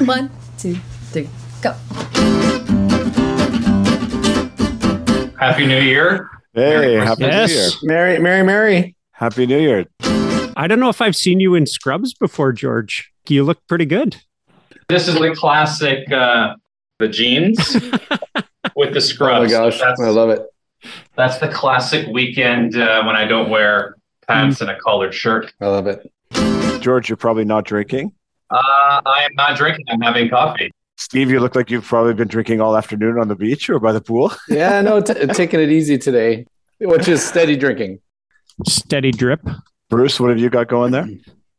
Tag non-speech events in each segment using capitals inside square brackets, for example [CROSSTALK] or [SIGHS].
One, two, three, go. Happy New Year. Hey, Merry happy Christmas. New Year. Yes. Mary, Mary, Mary. Happy New Year. I don't know if I've seen you in scrubs before, George. You look pretty good. This is the classic uh, the jeans [LAUGHS] with the scrubs. Oh my gosh, That's, I love it. that's the classic weekend uh, when I don't wear pants and a collared shirt. I love it. George, you're probably not drinking. Uh, I am not drinking. I'm having coffee. Steve, you look like you've probably been drinking all afternoon on the beach or by the pool. [LAUGHS] Yeah, no, t- taking it easy today, which is steady drinking. Steady drip. Bruce, what have you got going there?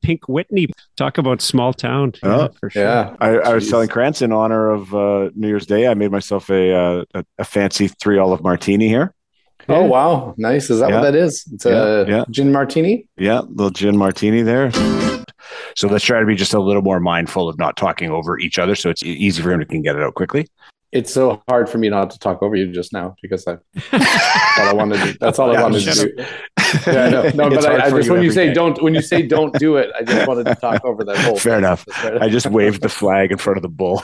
Pink Whitney. Talk about small town. Oh, for sure. Yeah. I, I was Jeez. telling Krentz in honor of uh, New Year's Day. I made myself a, uh, a a fancy three olive martini here. Oh wow, nice. Is that Yeah. what that is? It's Yeah, a yeah. gin martini. Yeah, little gin martini there. So let's try to be just a little more mindful of not talking over each other, so it's easy for him to can get it out quickly. It's so hard for me not to talk over you just now because I, that's all I wanted to. That's all I Yeah, wanted to do. Yeah, no, no, but I, I just you when you say day. don't, when you say don't do it, I just wanted to talk over that whole. Thing. Fair thing. enough. Right. I just waved the flag in front of the bull.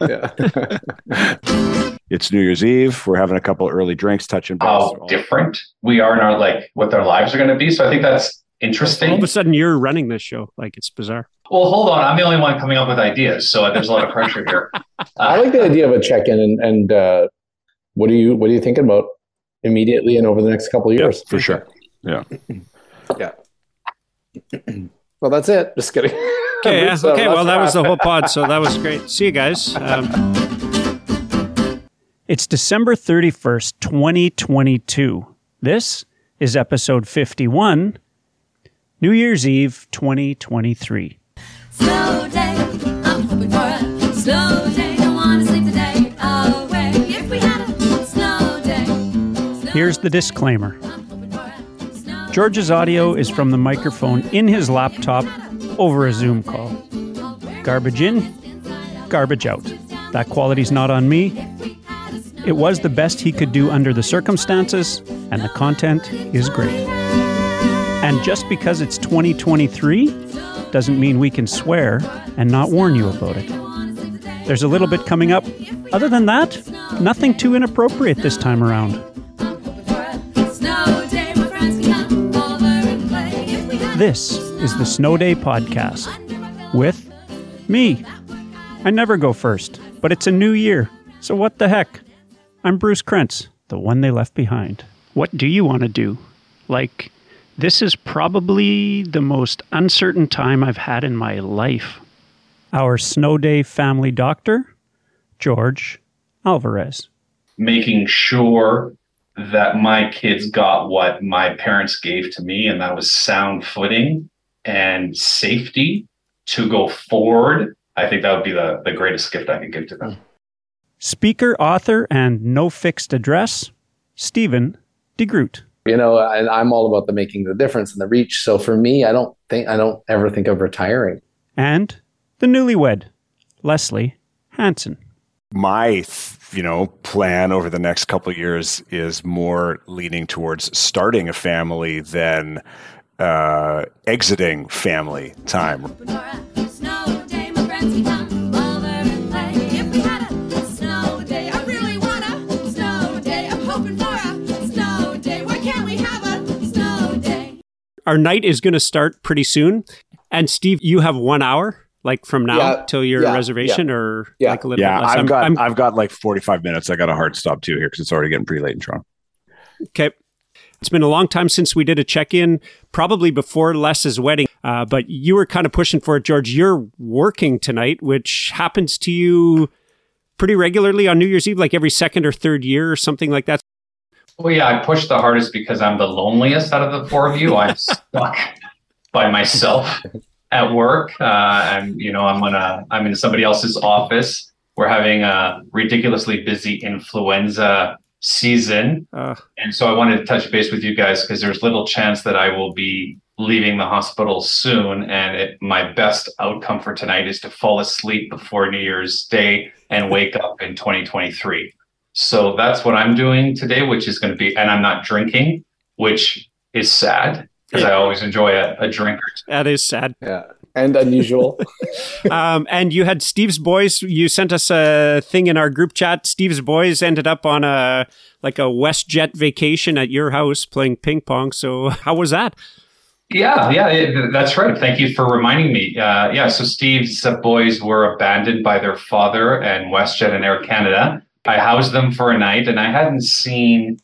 Yeah. [LAUGHS] It's New Year's Eve. We're having a couple early drinks, touching oh, base. How different we are in our like what their lives are going to be. So I think that's interesting. All of a sudden, you're running this show. Like it's bizarre. Well, hold on. I'm the only one coming up with ideas, so there's a lot of pressure here. [LAUGHS] I like the idea of a check-in, and, and uh, what do you what are you thinking about immediately and over the next couple of Yeah, years? for sure. Yeah. [CLEARS THROAT] yeah. [CLEARS THROAT] well, that's it. Just kidding. [LAUGHS] Okay, yeah, [LAUGHS] So okay. Well, that was the whole pod, so that was great. See you guys. Um, it's December 31st, 2022. This is episode 51, New Year's Eve 2023. Slow day, I'm hoping for a slow day. Don't wanna sleep the day away. If we had a slow day. slow Here's the disclaimer day, I'm hoping for a slow George's audio is from the microphone in his laptop over a Zoom call. Garbage in, garbage out. That quality's not on me. It was the best he could do under the circumstances, and the content is great. And just because it's 2023 doesn't mean we can swear and not warn you about it. There's a little bit coming up. Other than that, nothing too inappropriate this time around. This is the Snow Day Podcast with me. I never go first, but it's a new year, so what the heck? I'm Bruce Krentz, the one they left behind. What do you want to do? Like, this is probably the most uncertain time I've had in my life. Our Snow Day family doctor, George Alvarez. making sure that my kids got what my parents gave to me, and that was sound footing and safety to go forward. I think that would be the, the greatest gift I could give to them. Speaker, author, and no fixed address, Stephen DeGroot. You know, and I'm all about the making the difference and the reach. So for me, I don't think I don't ever think of retiring. and the newlywed, Leslie hanson My, you know, plan over the next couple of years is more leaning towards starting a family than uh, exiting family time. Our night is going to start pretty soon. And Steve, you have one hour, like from now Yeah, till your yeah, reservation, or Yeah. like a little Yeah, bit less. I've I'm- got I'm- I've got like 45 minutes. I got a hard stop too here because it's already getting pretty late in Toronto. Okay. It's been a long time since we did a check in, probably before Les's wedding. Uh, but you were kind of pushing for it, George. You're working tonight, which happens to you pretty regularly on New Year's Eve, like every second or third year or something like that. Well, yeah, I pushed the hardest because I'm the loneliest out of the four of you. I'm [LAUGHS] stuck by myself at work. Uh, I'm, you know, I'm gonna, I'm in somebody else's office. We're having a ridiculously busy influenza season. Uh, And so I wanted to touch base with you guys because there's little chance that I will be leaving the hospital soon. And it, my best outcome for tonight is to fall asleep before New Year's Day and wake up in 2023. So that's what I'm doing today, which is going to be, and I'm not drinking, which is sad because I always enjoy a, a drink that is sad. Yeah. and unusual. [LAUGHS] um, and you had Steve's boys. You sent us a thing in our group chat. Steve's boys ended up on a like a WestJet vacation at your house playing ping pong. So [LAUGHS] how was that? Yeah, yeah, it- that's right. Thank you for reminding me. Uh, yeah, so Steve's uh, boys were abandoned by their father and WestJet and Air Canada. I housed them for a night, and I hadn't seen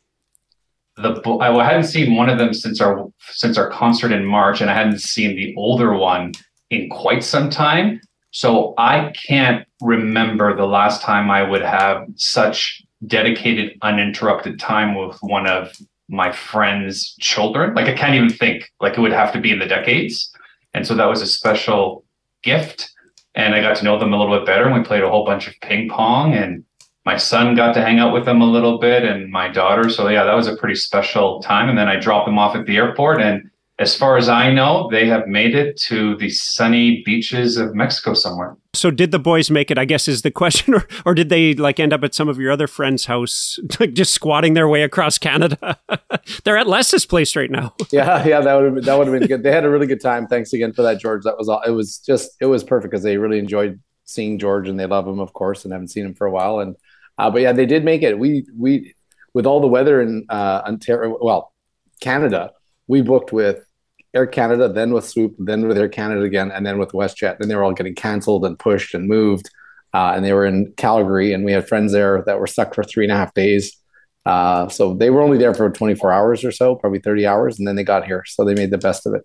the I hadn't seen one of them since our since our concert in March, and I hadn't seen the older one in quite some time. So I can't remember the last time I would have such dedicated, uninterrupted time with one of my friend's children. Like I can't even think. Like it would have to be in the decades. And so that was a special gift. And I got to know them a little bit better. And we played a whole bunch of ping pong. And my son got to hang out with them a little bit, and my daughter. So yeah, that was a pretty special time. And then I dropped them off at the airport. And as far as I know, they have made it to the sunny beaches of Mexico somewhere. So did the boys make it? I guess is the question, [LAUGHS] or, or did they like end up at some of your other friends' house, [LAUGHS] like just squatting their way across Canada? [LAUGHS] They're at Les's place right now. yeah, yeah, that would that would have been good. They had a really good time. Thanks again for that, George. That was all. It was just it was perfect because they really enjoyed seeing George and they love him, of course, and haven't seen him for a while. And uh, but yeah, they did make it. We we with all the weather in uh, Ontario, well, Canada, we booked with Air Canada, then with Swoop, then with Air Canada again, and then with WestJet. Then they were all getting canceled and pushed and moved. Uh, and they were in Calgary, and we had friends there that were stuck for three and a half days. Uh, so they were only there for 24 hours or so, probably 30 hours, and then they got here. So they made the best of it.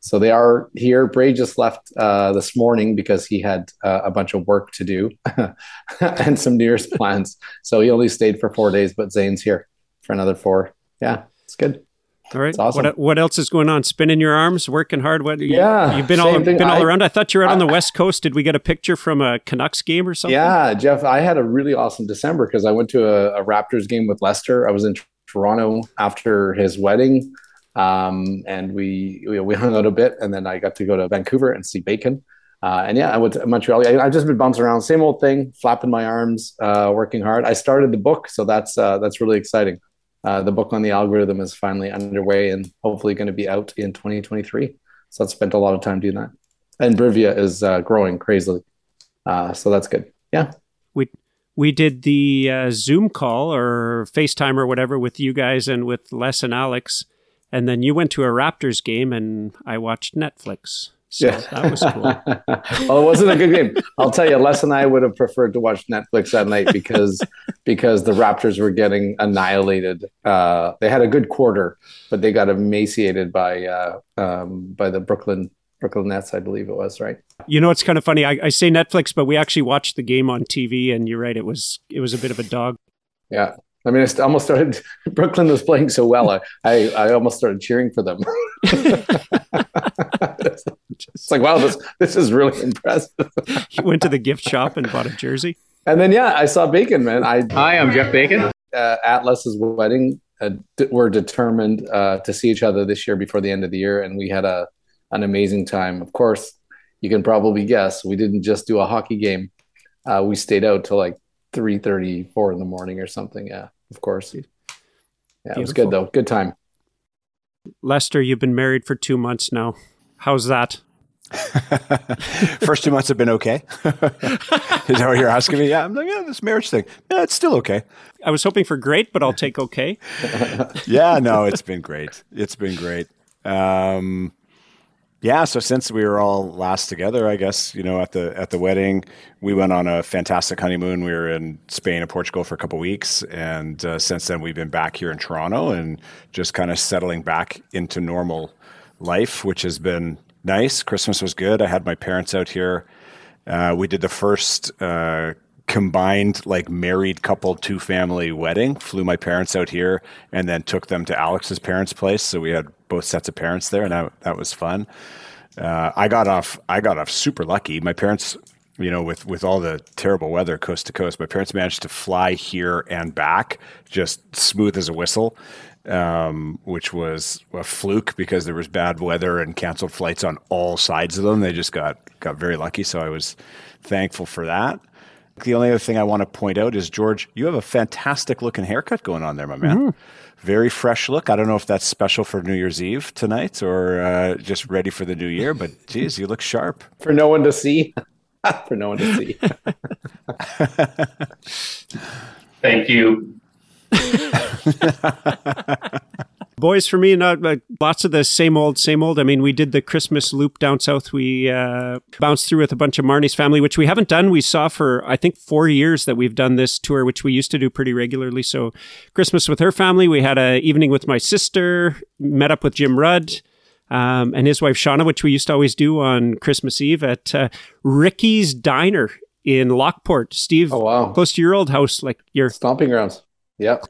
So they are here. Bray just left uh, this morning because he had uh, a bunch of work to do [LAUGHS] and some New Year's [LAUGHS] plans. So he only stayed for four days, but Zane's here for another four. Yeah, it's good. All right. It's awesome. What what else is going on? Spinning your arms, working hard. What? you- Yeah, You've been all thing. been all I- around. I thought you were out on the West Coast. Did we get a picture from a Canucks game or something? Yeah, Jeff, I had a really awesome December because I went to a, a Raptors game with Lester. I was in Toronto after his wedding, um, and we, we we hung out a bit, and then I got to go to Vancouver and see Bacon. Uh, and yeah, I went to Montreal. I, I've just been bouncing around, same old thing, flapping my arms, uh, working hard. I started the book, so that's uh, that's really exciting. Uh, the book on the algorithm is finally underway and hopefully going to be out in 2023. So I've spent a lot of time doing that. And Brivia is uh, growing crazily, uh, so that's good. Yeah. We we did the Zoom call or FaceTime or whatever with you guys and with Les and Alex, and then you went to a Raptors game and I watched Netflix. So that was cool. [LAUGHS] well, it wasn't a good game. I'll tell you, Les and I would have preferred to watch Netflix that night because [LAUGHS] because the Raptors were getting annihilated. Uh, they had a good quarter, but they got emaciated by uh, um, by the Brooklyn Brooklyn Nets, I believe it was. Right? You know, it's kind of funny. I, I say Netflix, but we actually watched the game on TV, and you're right. It was it was a bit of a dog. Yeah. I mean, I almost started. [LAUGHS] Brooklyn was playing so well. I I, I almost started cheering for them. [LAUGHS] it's like, wow, this this is really impressive. [LAUGHS] You went to the gift shop and bought a jersey. And then yeah, I saw Bacon, man. I Hi, I'm Jeff Bacon. uh, at Les's wedding. Uh, d- we're determined uh, to see each other this year before the end of the year, and we had a an amazing time. Of course, you can probably guess we didn't just do a hockey game. Uh, we stayed out till like three thirty, four in the morning or something. Yeah, of course. Yeah, it was good though. Good time. Lester, you've been married for two months now. How's that? [LAUGHS] First two months have been okay. [LAUGHS] Is that what you're asking me? Yeah, I'm like, yeah, this marriage thing. Yeah, it's still okay. I was hoping for great, but I'll take okay. [LAUGHS] Yeah, no, it's been great. It's been great. Um, yeah, so since we were all last together, I guess you know at the at the wedding, we went on a fantastic honeymoon. We were in Spain and Portugal for a couple weeks, and uh, since then we've been back here in Toronto and just kind of settling back into normal life, which has been nice. Christmas was good. I had my parents out here. Uh, we did the first uh, combined like married couple two family wedding. Flew my parents out here and then took them to Alex's parents' place. So we had both sets of parents there, and that that was fun. Uh, I got off. I got off super lucky. My parents, you know, with with all the terrible weather coast to coast, my parents managed to fly here and back just smooth as a whistle, um, which was a fluke because there was bad weather and canceled flights on all sides of them. They just got got very lucky. So I was thankful for that. The only other thing I want to point out is George, you have a fantastic looking haircut going on there, my man. Very fresh look. I don't know if that's special for New Year's Eve tonight or uh, just ready for the new year, but geez, you look sharp. For no one to see. [LAUGHS] for no one to see. Thank you. [LAUGHS] Boys, for me, not like lots of the same old, same old. I mean, we did the Christmas loop down south. We uh, bounced through with a bunch of Marnie's family, which we haven't done. We saw for I think four years that we've done this tour, which we used to do pretty regularly. So, Christmas with her family. We had a evening with my sister. Met up with Jim Rudd. Um, and his wife Shauna, which we used to always do on Christmas Eve at uh, Ricky's Diner in Lockport. Steve, Oh, wow. close to your old house, like your Stomping grounds. Yep.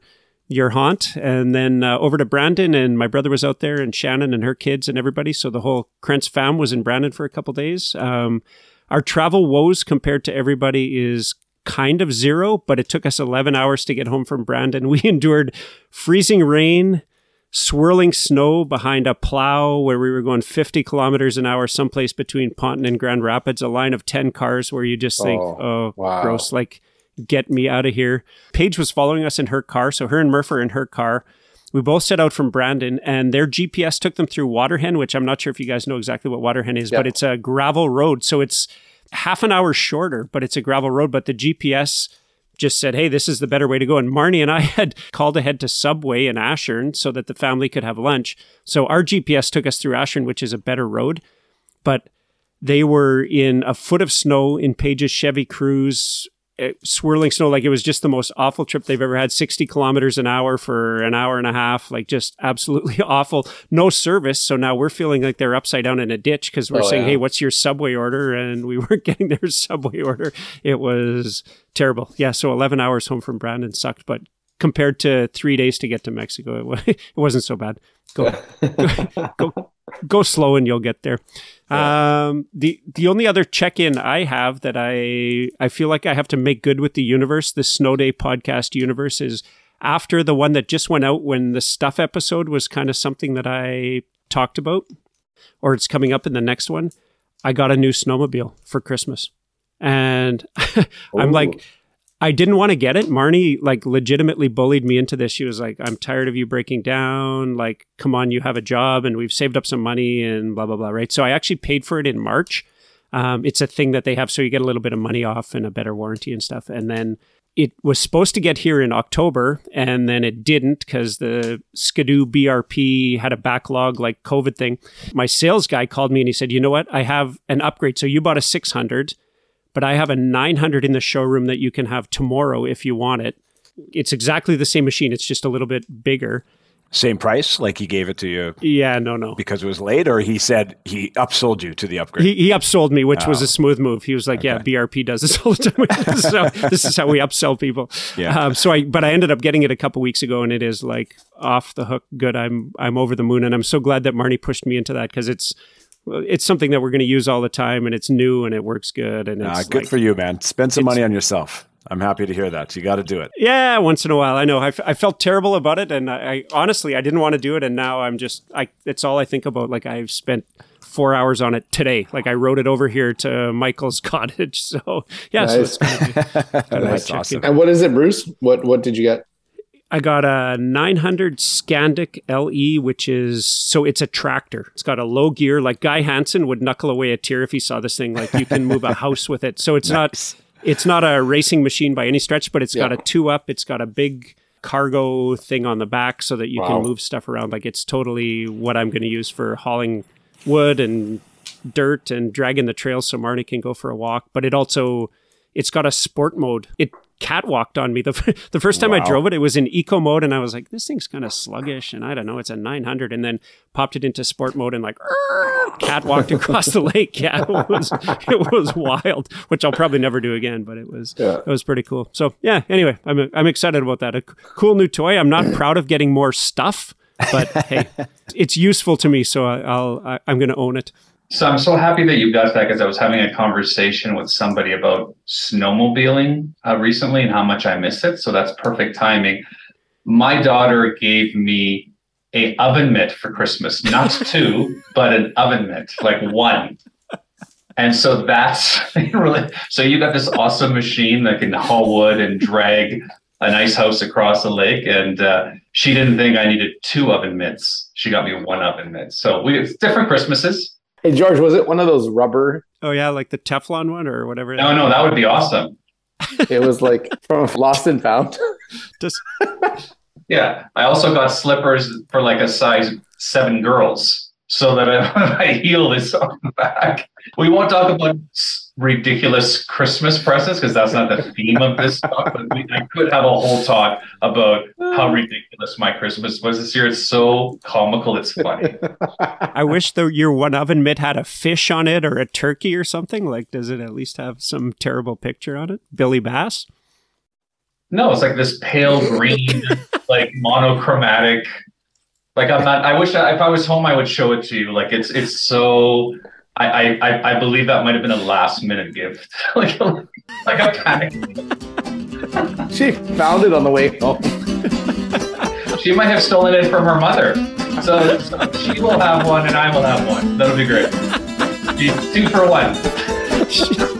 Your haunt, and then uh, over to Brandon. And my brother was out there, and Shannon and her kids and everybody. So the whole Krentz fam was in Brandon for a couple days. Um, our travel woes compared to everybody is kind of zero, but it took us 11 hours to get home from Brandon. [LAUGHS] We endured freezing rain, swirling snow behind a plow where we were going 50 kilometers an hour, someplace between Ponton and Grand Rapids, a line of 10 cars where you just think, Oh, oh, wow. gross. Like, get me out of here. Paige was following us in her car. So her and Murph are in her car. We both set out from Brandon, and their GPS took them through Waterhen, which I'm not sure if you guys know exactly what Waterhen is, Yeah. but it's a gravel road. So it's half an hour shorter, but it's a gravel road. But the GPS just said, hey, this is the better way to go. And Marnie and I [LAUGHS] had called ahead to Subway in Ashern so that the family could have lunch. So our GPS took us through Ashern, which is a better road. But they were in a foot of snow in Paige's Chevy Cruze, eh, swirling snow. Like it was just the most awful trip they've ever had. 60 kilometers an hour for an hour and a half. Like just absolutely [LAUGHS] awful. No service. So now we're feeling like they're upside down in a ditch because we're Oh, saying, yeah. hey, what's your Subway order? And we [LAUGHS] weren't getting their [LAUGHS] Subway order. It was terrible. Yeah. So 11 hours home from Brandon sucked. But compared to three days to get to Mexico, it, [LAUGHS] it wasn't so bad. Go, [LAUGHS] go, go slow and you'll get there. Um, the the only other check in I have that I I feel like I have to make good with the universe, the Snow Day podcast universe, is after the one that just went out when the stuff episode was kind of something that I talked about, or it's coming up in the next one. I got a new snowmobile for Christmas, and [LAUGHS] I'm Ooh. like. I didn't want to get it. Marnie like legitimately bullied me into this. She was like, "I'm tired of you breaking down. Like, come on, you have a job and we've saved up some money and blah blah blah." Right. So I actually paid for it in March. Um, it's a thing that they have, so you get a little bit of money off and a better warranty and stuff. And then it was supposed to get here in October, and then it didn't because the Ski-Doo BRP had a backlog like COVID thing. My sales guy called me and he said, "You know what? I have an upgrade. So you bought a 600." But I have a 900 in the showroom that you can have tomorrow if you want it. It's exactly the same machine. It's just a little bit bigger. Same price, like he gave it to you Yeah, no, no. because it was late, or he said he upsold you to the upgrade. He, he upsold me, which was a smooth move. He was like, "Yeah, BRP does this all the time. this, is how, this is how we upsell people." Yeah. Um, so I, but I ended up getting it a couple weeks ago, and it is like off the hook good. I'm I'm over the moon, and I'm so glad that Marnie pushed me into that because it's it's something that we're going to use all the time, and it's new and it works good, and it's Ah, good like- for you, man. Spend some money on yourself. I'm happy to hear that. You got to do it. Yeah, once in a while. I know. I, f- I felt terrible about it, and I, I honestly I didn't want to do it, and now I'm just I. It's all I think about. Like I've spent four hours on it today. Like I rode it over here to Michael's [LAUGHS] cottage. So yeah, so Nice. it's gonna be, [LAUGHS] gonna That's awesome. in. And what is it, Bruce? What what did you get? I got a 900 Skandic LE, which is so it's a tractor. It's got a low gear. Like Guy Hansen would knuckle away a tear if he saw this thing. Like you can move a [LAUGHS] house with it. So it's not it's not a racing machine by any stretch, but it's got a two up. It's got a big cargo thing on the back so that you Wow. can move stuff around. Like it's totally what I'm going to use for hauling wood and dirt and dragging the trail so Marnie can go for a walk. But it also it's got a sport mode. It catwalked on me the [LAUGHS] the first time I drove it. It was in eco mode, and I was like, "This thing's kind of sluggish." And I don't know, it's a 900, and then popped it into sport mode and like [LAUGHS] catwalked across the lake. Yeah, it was [LAUGHS] it was wild, which I'll probably never do again. But it was Yeah. it was pretty cool. So yeah. Anyway, I'm I'm excited about that. A cool new toy. I'm not proud of getting more stuff, but hey, it's useful to me, so I, I'll I, I'm going to own it. So I'm so happy that you got that because I was having a conversation with somebody about snowmobiling uh, recently and how much I miss it. So that's perfect timing. My daughter gave me a oven mitt for Christmas, not [LAUGHS] two, but an oven mitt, like one. And so that's [LAUGHS] really so you got this awesome machine that can haul wood and drag a nice house across the lake, and uh, she didn't think I needed two oven mitts. She got me one oven mitt. So we it's different Christmases. Hey George, was it one of those rubber? Oh yeah, like the Teflon one or whatever. No, no, that would be awesome. It was like from Lost and Found. Just [LAUGHS] Yeah, I also got slippers for like a size seven girls, so that I, my heel is on the back. We won't talk about s- ridiculous Christmas presents because that's not the theme of this talk. But we, I could have a whole talk about how [SIGHS] ridiculous my Christmas was this year. It's so comical, it's funny. [LAUGHS] I wish the your one oven mitt had a fish on it or a turkey or something. Like, does it at least have some terrible picture on it? Billy Bass. No, it's like this pale green, [LAUGHS] like monochromatic. Like I'm not. I wish I, if I was home, I would show it to you. Like it's it's so. I I I- believe that might have been a last minute gift. [LAUGHS] like a, like a panic. she found it on the way home. She might have stolen it from her mother. So, so she will have one, and I will have one. That'll be great. Two for one. [LAUGHS]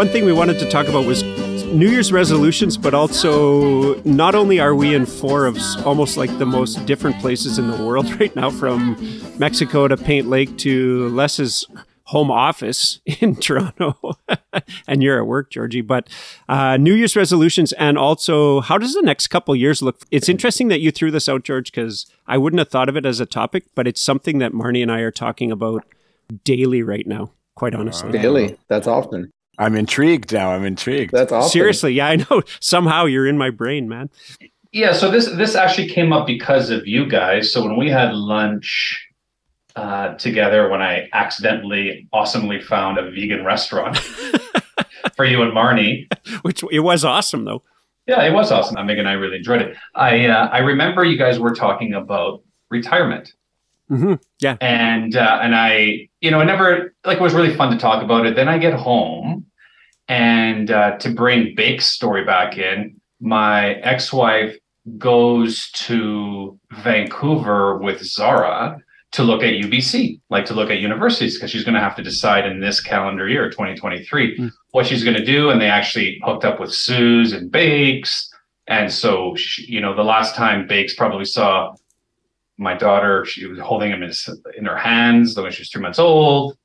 one thing we wanted to talk about was New Year's resolutions, but also not only are we in four of almost like the most different places in the world [LAUGHS] right now, from Mexico to Paint Lake to Les's home office [LAUGHS] in Toronto, [LAUGHS] and you're at work, Georgie. But uh, New Year's resolutions, and also how does the next couple years look? It's interesting that you threw this out, George, because I wouldn't have thought of it as a topic, but it's something that Marnie and I are talking about daily right now. Quite honestly. Daily. That's often. I'm intrigued now. I'm intrigued. That's awesome. Seriously, yeah, I know. [LAUGHS] Somehow you're in my brain, man. Yeah, so this this actually came up because of you guys. So when we had lunch uh, together, when I accidentally, awesomely found a vegan restaurant [LAUGHS] for you and Marnie, Which it was awesome though. yeah, it was awesome. Meg and I really enjoyed it. I uh, I remember you guys were talking about retirement. Mm-hmm. Yeah. and uh, and I, you know, I never like it was really fun to talk about it. Then I get home, and uh, to bring Bake's story back in, my ex-wife goes to Vancouver with Zara to look at UBC, like to look at universities, because she's going to have to decide in this calendar year, 2023, Mm. what she's going to do. And they actually hooked up with Sue's and Bakes. And so, she, you know, the last time Bakes probably saw my daughter, she was holding him in, in her hands when she was three months old.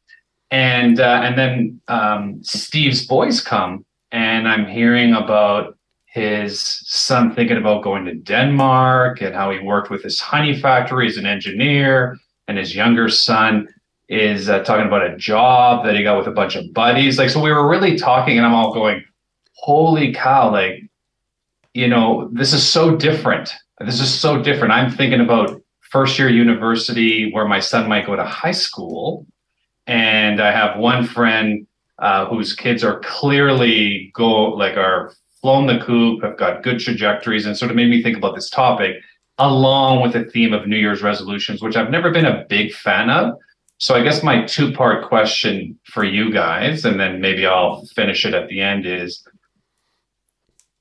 And uh, and then um, Steve's boys come, and I'm hearing about his son thinking about going to Denmark and how he worked with his honey factory as an engineer, and his younger son is uh, talking about a job that he got with a bunch of buddies. Like, so we were really talking, and I'm all going, "Holy cow!" Like, you know, this is so different. This is so different. I'm thinking about first year university where my son might go to high school, and I have one friend uh, whose kids are clearly go like are flown the coop, have got good trajectories, and sort of made me think about this topic, along with the theme of New Year's resolutions, which I've never been a big fan of. So I guess my two part question for you guys, and then maybe I'll finish it at the end, is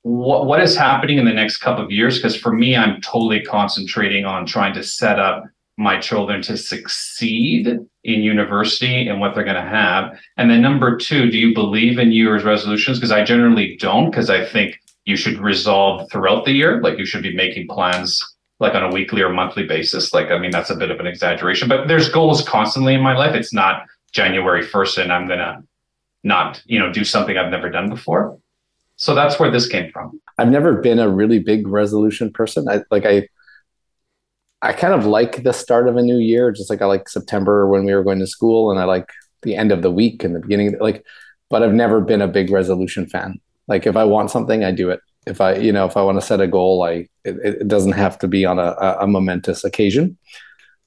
what what is happening in the next couple of years? Because for me, I'm totally concentrating on trying to set up my children to succeed in university and what they're going to have. And then number two, do you believe in New Year's resolutions? Because I generally don't, because I think you should resolve throughout the year. Like you should be making plans like on a weekly or monthly basis. Like, I mean, that's a bit of an exaggeration, but there's goals constantly in my life. It's not January 1st and I'm going to not, you know, do something I've never done before. So that's where this came from. I've never been a really big resolution person. I like I I kind of like the start of a new year, just like I like September when we were going to school, and I like the end of the week and the beginning. Like, but I've never been a big resolution fan. Like, if I want something, I do it. If I, you know, if I want to set a goal, I it, it doesn't have to be on a, a, momentous occasion.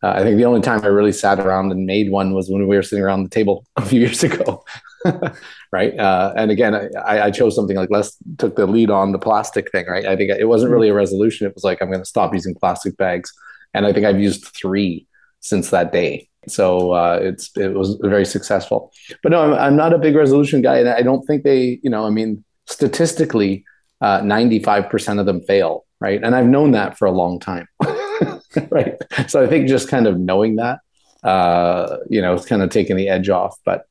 Uh, I think the only time I really sat around and made one was when we were sitting around the table [LAUGHS] a few years ago, [LAUGHS] right? Uh, and again, I, I chose something like Les took the lead on the plastic thing, right? I think it wasn't really a resolution. It was like I'm going to stop using plastic bags, and I think I've used three since that day. So uh, it's it was very successful. But no, I'm, I'm not a big resolution guy, and I don't think they, you know, I mean, statistically, uh, 95% of them fail, right? And I've known that for a long time. [LAUGHS] right. So I think just kind of knowing that, uh, you know, it's kind of taking the edge off. But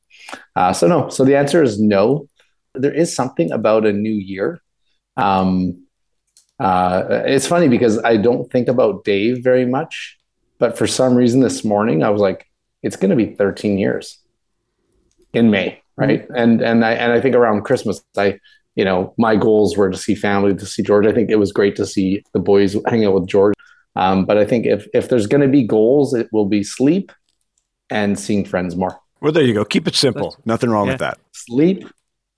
uh, so no. So the answer is no. There is something about a new year. Um, uh, it's funny because I don't think about Dave very much, but for some reason this morning I was like, it's going to be 13 years in May, right? Mm-hmm. And and I and I think around Christmas I you know, my goals were to see family, to see George. I think it was great to see the boys hang out with George. Um, but I think if if there's going to be goals, it will be sleep and seeing friends more. Well, there you go. Keep it simple. That's, Nothing wrong yeah. with that. Sleep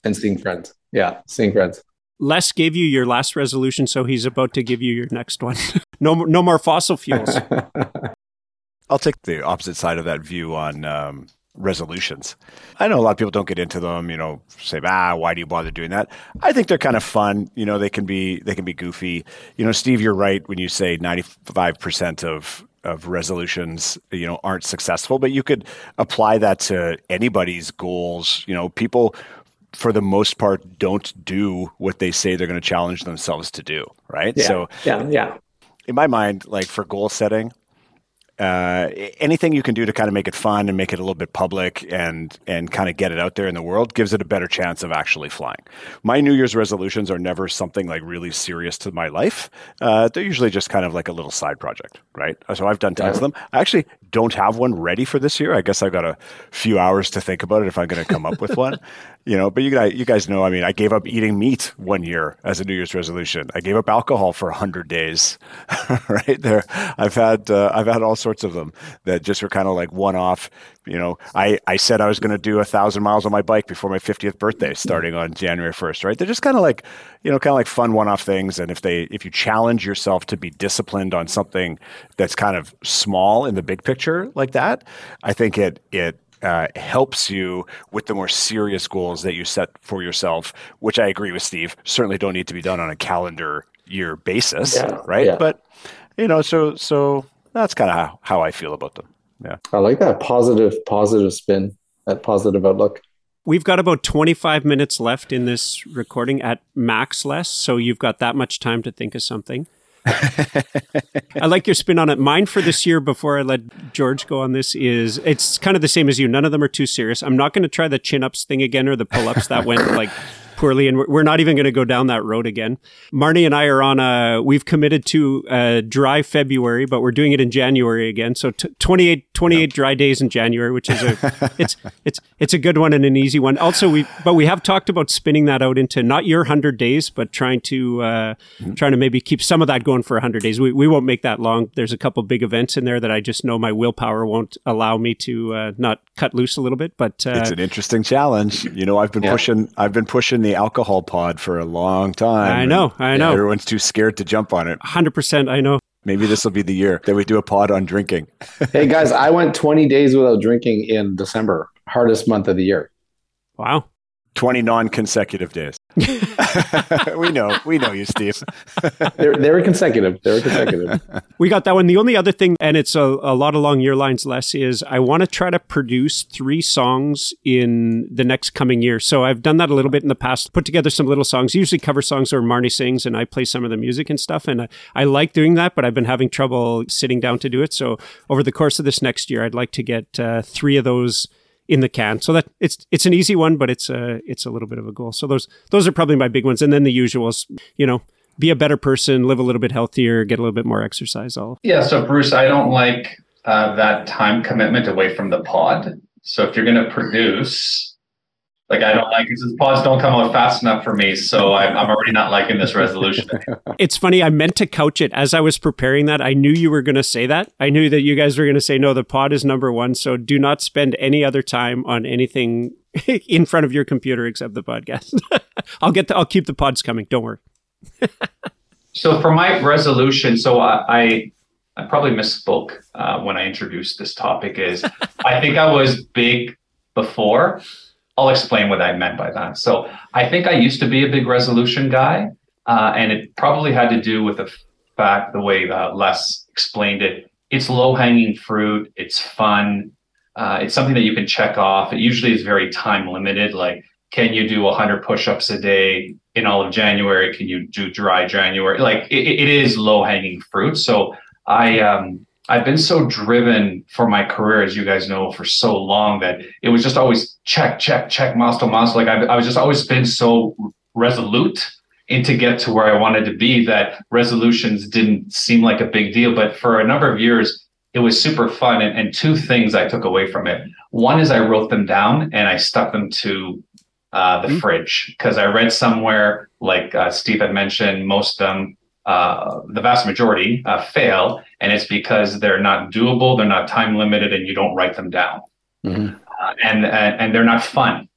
and seeing friends. Yeah, seeing friends. Les gave you your last resolution, so he's about to give you your next one. [LAUGHS] no, no more fossil fuels. [LAUGHS] I'll take the opposite side of that view on um, resolutions. I know a lot of people don't get into them, you know, say, ah, why do you bother doing that? I think they're kind of fun. You know, they can be they can be goofy. You know, Steve, you're right when you say 95% of of resolutions, you know, aren't successful, but you could apply that to anybody's goals. You know, people for the most part don't do what they say they're going to challenge themselves to do, right? Yeah, so yeah, yeah. In my mind, like for goal setting, uh, anything you can do to kind of make it fun and make it a little bit public and and kind of get it out there in the world gives it a better chance of actually flying. My New Year's resolutions are never something like really serious to my life. Uh, they're usually just kind of like a little side project, right? So I've done tons of them. I actually don't have one ready for this year. I guess I've got a few hours to think about it if I'm going to come up with one. [LAUGHS] You know, but you guys, you guys know. I mean, I gave up eating meat one year as a New Year's resolution. I gave up alcohol for hundred days. [LAUGHS] right there, I've had uh, I've had all sorts of them that just were kind of like one off. You know, I I said I was going to do a thousand miles on my bike before my fiftieth birthday, starting on January first. Right? They're just kind of like you know, kind of like fun one off things. And if they if you challenge yourself to be disciplined on something that's kind of small in the big picture like that, I think it it uh, helps you with the more serious goals that you set for yourself, which I agree with Steve, certainly don't need to be done on a calendar year basis, yeah, right? Yeah. But you know, so so that's kind of how, how I feel about them. Yeah, I like that positive positive spin, that positive outlook. We've got about 25 minutes left in this recording at max Les, so you've got that much time to think of something. I like your spin on it. Mine for this year, before I let George go on this, is it's kind of the same as you. None of them are too serious. I'm not going to try the chin ups thing again or the pull ups that went like poorly, and we're not even going to go down that road again. Marnie and I are on a. We've committed to a dry February, but we're doing it in January again. So t- 28, 28 yep. dry days in January, which is a [LAUGHS] it's it's it's a good one and an easy one. Also, we but we have talked about spinning that out into not your hundred days, but trying to uh, mm-hmm. trying to maybe keep some of that going for hundred days. We we won't make that long. There's a couple big events in there that I just know my willpower won't allow me to uh, not cut loose a little bit. But uh, it's an interesting challenge. You know, I've been yeah. pushing I've been pushing the the alcohol pod for a long time. I know, I know. everyone's too scared to jump on it. 100%, I know. Maybe this will be the year that we do a pod on drinking. [LAUGHS] hey guys, I went 20 days without drinking in December, hardest month of the year. Wow. 20 non-consecutive days. [LAUGHS] we know, we know you, Steve. they, they were consecutive. They were consecutive. We got that one. The only other thing, and it's a, a lot along your lines, Les, is I want to try to produce three songs in the next coming year. So I've done that a little bit in the past. Put together some little songs, usually cover songs or Marnie sings, and I play some of the music and stuff. And I, I like doing that, but I've been having trouble sitting down to do it. So over the course of this next year, I'd like to get uh, three of those in the can. So that it's it's an easy one, but it's a it's a little bit of a goal. So those those are probably my big ones, and then the usuals. You know, be a better person, live a little bit healthier, get a little bit more exercise. All. Yeah. So Bruce, I don't like uh, that time commitment away from the pod. So if you're going to produce like I don't like it. The pods don't come out fast enough for me, so I'm, I'm already not liking this resolution. [LAUGHS] it's funny. I meant to couch it as I was preparing that. I knew you were going to say that. I knew that you guys were going to say no. The pod is number one. So do not spend any other time on anything [LAUGHS] in front of your computer except the podcast. [LAUGHS] I'll get. The, I'll keep the pods coming. Don't worry. so for my resolution, so I, I I probably misspoke uh, when I introduced this topic. Is I think I was big before I'll explain what I meant by that. So I think I used to be a big resolution guy, uh, and it probably had to do with the fact the way uh, Les explained it. It's low hanging fruit. It's fun. Uh, it's something that you can check off. It usually is very time limited. Like, can you do 100 push-ups a day in all of January? Can you do dry January? Like, it, it is low hanging fruit. So I um I've been so driven for my career, as you guys know, for so long that it was just always check, check, check, milestone, milestone. Like I, I was just always been so resolute and to get to where I wanted to be that resolutions didn't seem like a big deal. But for a number of years, it was super fun. And, and two things I took away from it. One is I wrote them down and I stuck them to uh, the mm-hmm. fridge because I read somewhere, like uh, Steve had mentioned, most of them uh, the vast majority uh, fail, and it's because they're not doable, they're not time limited, and you don't write them down, mm-hmm. Uh, and, and, and they're not fun.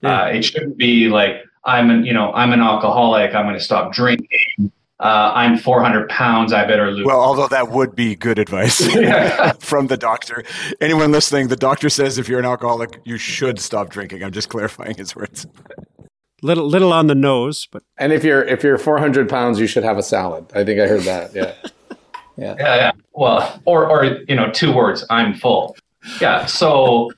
Yeah. Uh, it shouldn't be like I'm an you know I'm an alcoholic. I'm going to stop drinking. Uh, I'm 400 pounds. I better lose. Well, although that would be good advice [LAUGHS] [LAUGHS] from the doctor. Anyone listening, the doctor says if you're an alcoholic, you should stop drinking. I'm just clarifying his words little little on the nose, but and if you're if you're 400 pounds, you should have a salad. I think I heard that. Yeah. [LAUGHS] Yeah. Yeah. yeah. Well, or or you know, two words. I'm full. Yeah. So.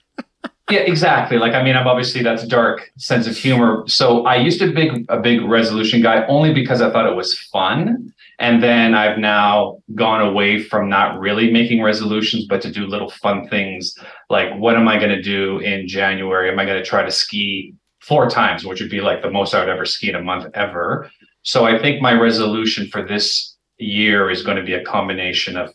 Yeah, exactly. Like, I mean, I'm obviously that's dark sense of humor. So I used to be a big resolution guy only because I thought it was fun. And then I've now gone away from not really making resolutions, but to do little fun things like what am I going to do in January? Am I going to try to ski four times, which would be like the most I would ever ski in a month ever. So I think my resolution for this year is going to be a combination of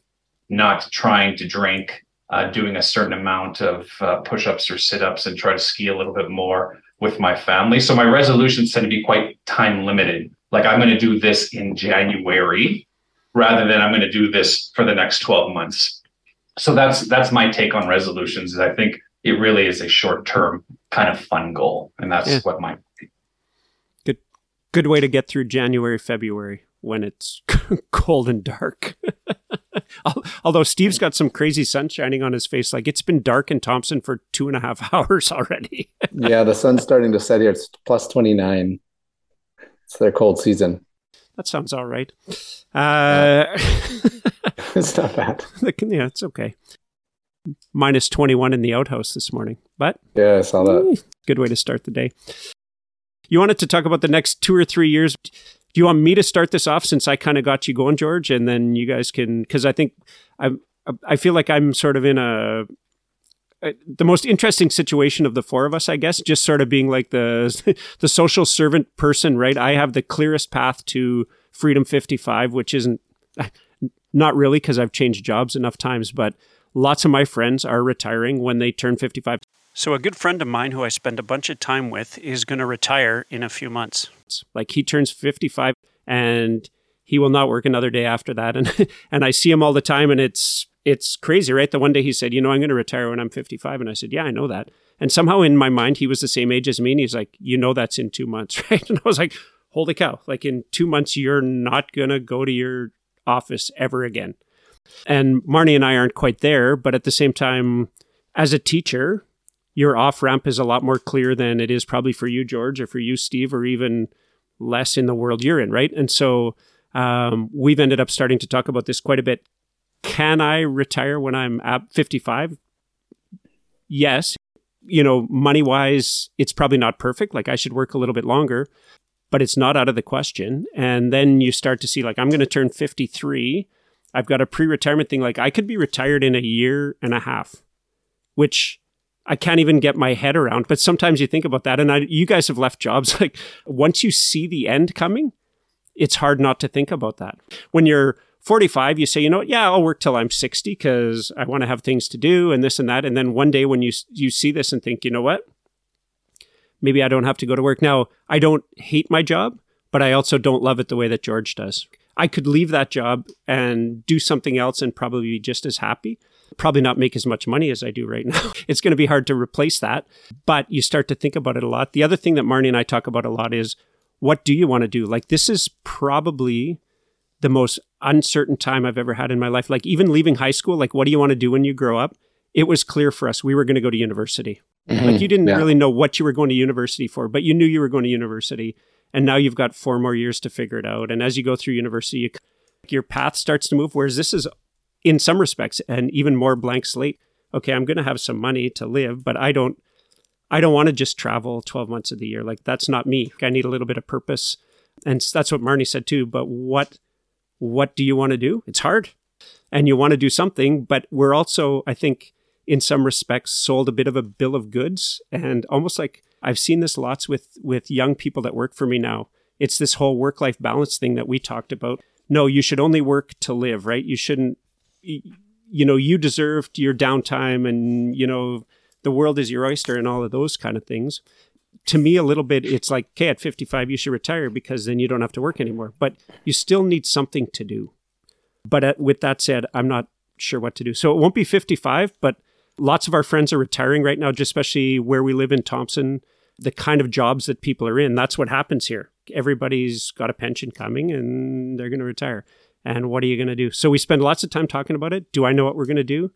not trying to drink, uh, doing a certain amount of uh, push-ups or sit-ups, and try to ski a little bit more with my family. So my resolutions tend to be quite time limited. Like I'm going to do this in January, rather than I'm going to do this for the next 12 months. So that's that's my take on resolutions. Is I think it really is a short term kind of fun goal, and that's yeah. what my good good way to get through January, February when it's [LAUGHS] cold and dark. [LAUGHS] [LAUGHS] Although Steve's got some crazy sun shining on his face, like it's been dark in Thompson for two and a half [LAUGHS] hours already. [LAUGHS] yeah, the sun's starting to set here. It's plus twenty nine. It's their cold season. That sounds all right. Uh, it's not bad. yeah, it's okay minus 21 in the outhouse this morning. But yeah, I saw that. Good way to start the day. You wanted to talk about the next two or three years. Do you want me to start this off since I kind of got you going, George, and then you guys can? Because I think I I feel like I'm sort of in a the most interesting situation of the four of us, I guess, just sort of being like the [LAUGHS] the social servant person, right? I have the clearest path to freedom 55, which isn't [LAUGHS] not really because I've changed jobs enough times, but Lots of my friends are retiring when they turn 55. So, a good friend of mine who I spend a bunch of time with is going to retire in a few months. Like, he turns 55 and he will not work another day after that. And, [LAUGHS] and I see him all the time, and it's, it's crazy, right? The one day he said, You know, I'm going to retire when I'm 55. And I said, Yeah, I know that. And somehow in my mind, he was the same age as me. And he's like, You know, that's in two months, [LAUGHS] right? And I was like, Holy cow. Like, in two months, you're not going to go to your office ever again. And Marnie and I aren't quite there, but at the same time, as a teacher, your off ramp is a lot more clear than it is probably for you, George, or for you, Steve, or even Les in the world you're in, right? And so um, we've ended up starting to talk about this quite a bit. Can I retire when I'm at 55? Yes. You know, money wise, it's probably not perfect. Like I should work a little bit longer, but it's not out of the question. And then you start to see, like, I'm going to turn 53 I've got a pre-retirement thing. Like I could be retired in a year and a half, which I can't even get my head around. But sometimes you think about that, and I, you guys have left jobs. [LAUGHS] Like once you see the end coming, it's hard not to think about that. When you're 45, you say, you know what? Yeah, I'll work till I'm 60 because I want to have things to do and this and that. And then one day when you you see this and think, you know what? Maybe I don't have to go to work now. I don't hate my job, but I also don't love it the way that George does. I could leave that job and do something else and probably be just as happy. Probably not make as much money as I do right [LAUGHS] now. it's going to be hard to replace that, but you start to think about it a lot. The other thing that Marnie and I talk about a lot is what do you want to do? Like, this is probably the most uncertain time I've ever had in my life. Like, even leaving high school, like, what do you want to do when you grow up? It was clear for us we were going to go to university. Mm-hmm. Like, you didn't yeah. really know what you were going to university for, but you knew you were going to university and now you've got four more years to figure it out and as you go through university you, your path starts to move whereas this is in some respects an even more blank slate okay i'm going to have some money to live but i don't i don't want to just travel 12 months of the year like that's not me i need a little bit of purpose and that's what marnie said too but what what do you want to do it's hard and you want to do something, but we're also, I think, in some respects, sold a bit of a bill of goods, and almost like I've seen this lots with with young people that work for me now. It's this whole work life balance thing that we talked about. No, you should only work to live, right? You shouldn't. You know, you deserved your downtime, and you know, the world is your oyster, and all of those kind of things. To me a little bit it's like okay at 55 you should retire because then you don't have to work anymore. But you still need something to do. But at, with that said i'm not sure what to do. So it won't be 55 but lots of our friends are retiring right now just especially where we live in thompson the kind of jobs that people are in. That's what happens here. Everybody's got a pension coming and they're going to retire and what are you going to do so we spend lots of time talking about it do i know what we're going to do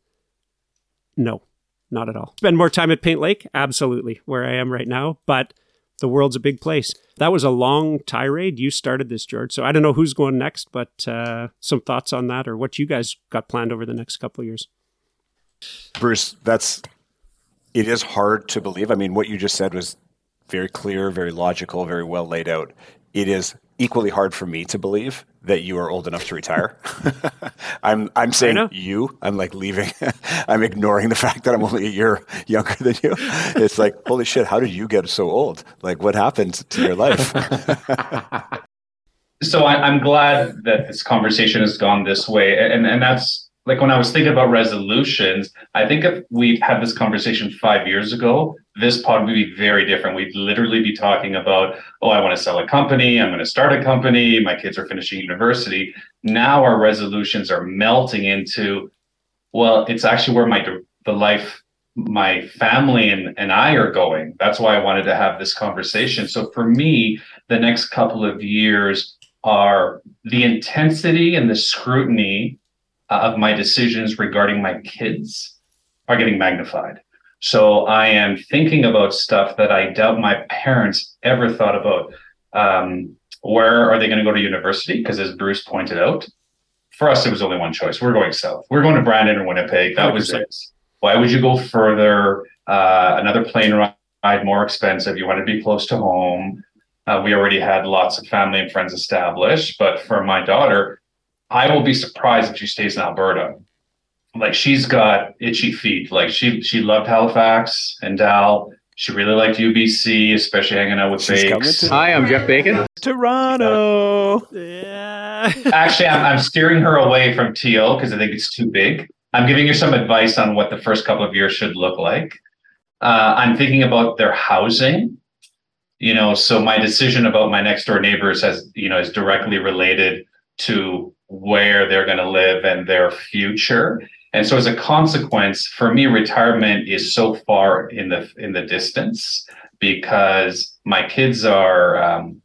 no not at all. Spend more time at Paint Lake? Absolutely, where I am right now. But the world's a big place. That was a long tirade. You started this, George. So I don't know who's going next, but uh, some thoughts on that or what you guys got planned over the next couple of years. Bruce, that's it is hard to believe. I mean, what you just said was very clear, very logical, very well laid out. It is equally hard for me to believe that you are old enough to retire. [LAUGHS] I'm I'm saying you. I'm like leaving. [LAUGHS] I'm ignoring the fact that I'm only a year younger than you. It's like holy shit! How did you get so old? Like what happened to your life? [LAUGHS] so I, I'm glad that this conversation has gone this way, and and that's like when I was thinking about resolutions, I think if we had this conversation five years ago, this pod would be very different. We'd literally be talking about, oh, I want to sell a company, I'm going to start a company, my kids are finishing university. Now our resolutions are melting into, well, it's actually where my the life my family and, and I are going. That's why I wanted to have this conversation. So for me, the next couple of years are the intensity and the scrutiny of my decisions regarding my kids are getting magnified. So I am thinking about stuff that I doubt my parents ever thought about. Um, where are they going to go to university? Because as Bruce pointed out, for us, it was only one choice. We're going south. We're going to Brandon or Winnipeg. That 100%. was it. Why would you go further? Uh, another plane ride, more expensive. You want to be close to home. Uh, we already had lots of family and friends established. But for my daughter, I will be surprised if she stays in Alberta. Like she's got itchy feet. Like she she loved Halifax and Dal. She really liked UBC, especially hanging out with Bakes. Hi, I'm Jeff Bacon. Toronto. Yeah. Actually, I'm, I'm steering her away from Teal because I think it's too big. I'm giving her some advice on what the first couple of years should look like. Uh, I'm thinking about their housing. You know, so my decision about my next door neighbors has, you know, is directly related to where they're going to live and their future. And so as a consequence, for me, retirement is so far in the in the distance because my kids are um,